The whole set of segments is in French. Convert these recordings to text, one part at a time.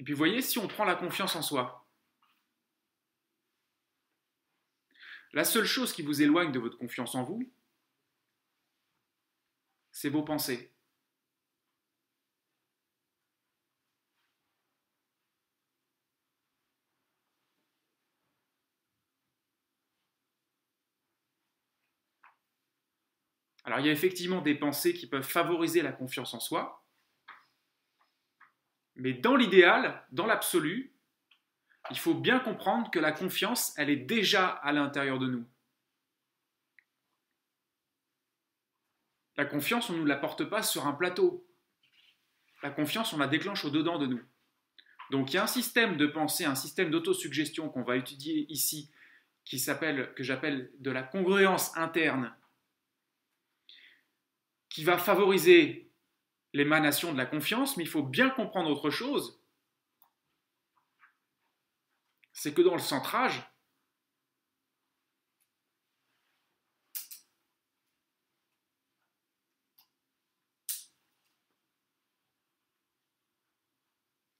Et puis vous voyez, si on prend la confiance en soi, la seule chose qui vous éloigne de votre confiance en vous, c'est vos pensées. Alors il y a effectivement des pensées qui peuvent favoriser la confiance en soi, mais dans l'idéal, dans l'absolu, il faut bien comprendre que la confiance, elle est déjà à l'intérieur de nous. La confiance, on ne nous la porte pas sur un plateau. La confiance, on la déclenche au-dedans de nous. Donc il y a un système de pensée, un système d'autosuggestion qu'on va étudier ici, qui s'appelle, que j'appelle de la congruence interne, qui va favoriser l'émanation de la confiance, mais il faut bien comprendre autre chose. C'est que dans le centrage,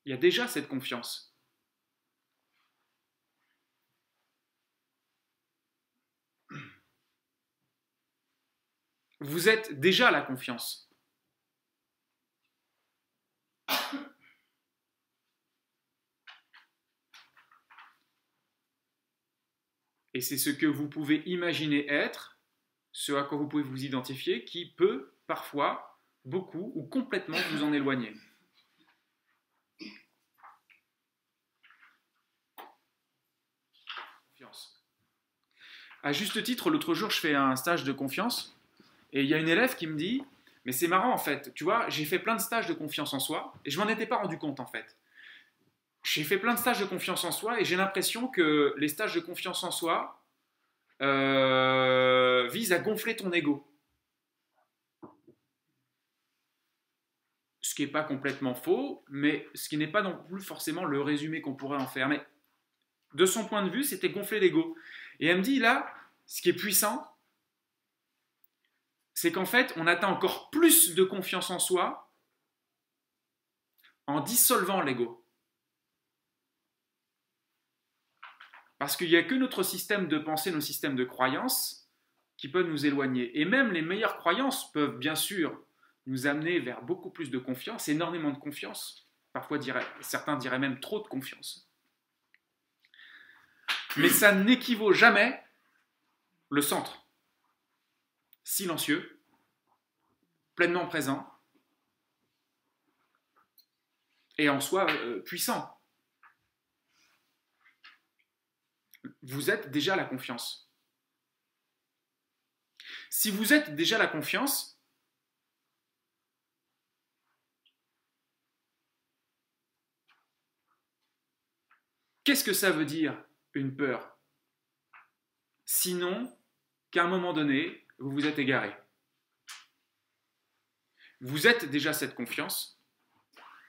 il y a déjà cette confiance. vous êtes déjà la confiance. Et c'est ce que vous pouvez imaginer être, ce à quoi vous pouvez vous identifier, qui peut parfois, beaucoup ou complètement vous en éloigner. Confiance. À juste titre, l'autre jour, je fais un stage de confiance et il y a une élève qui me dit, mais c'est marrant en fait, tu vois, j'ai fait plein de stages de confiance en soi et je m'en étais pas rendu compte en fait. J'ai fait plein de stages de confiance en soi et j'ai l'impression que les stages de confiance en soi euh, visent à gonfler ton ego. Ce qui n'est pas complètement faux, mais ce qui n'est pas non plus forcément le résumé qu'on pourrait en faire. Mais de son point de vue, c'était gonfler l'ego. Et elle me dit là, ce qui est puissant, c'est qu'en fait, on atteint encore plus de confiance en soi en dissolvant l'ego. Parce qu'il n'y a que notre système de pensée, nos systèmes de croyances qui peuvent nous éloigner. Et même les meilleures croyances peuvent bien sûr nous amener vers beaucoup plus de confiance, énormément de confiance. Parfois, certains diraient même trop de confiance. Mais ça n'équivaut jamais le centre silencieux, pleinement présent, et en soi euh, puissant. Vous êtes déjà la confiance. Si vous êtes déjà la confiance, qu'est-ce que ça veut dire une peur? Sinon qu'à un moment donné, vous vous êtes égaré. Vous êtes déjà cette confiance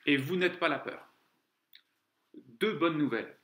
et vous n'êtes pas la peur. Deux bonnes nouvelles.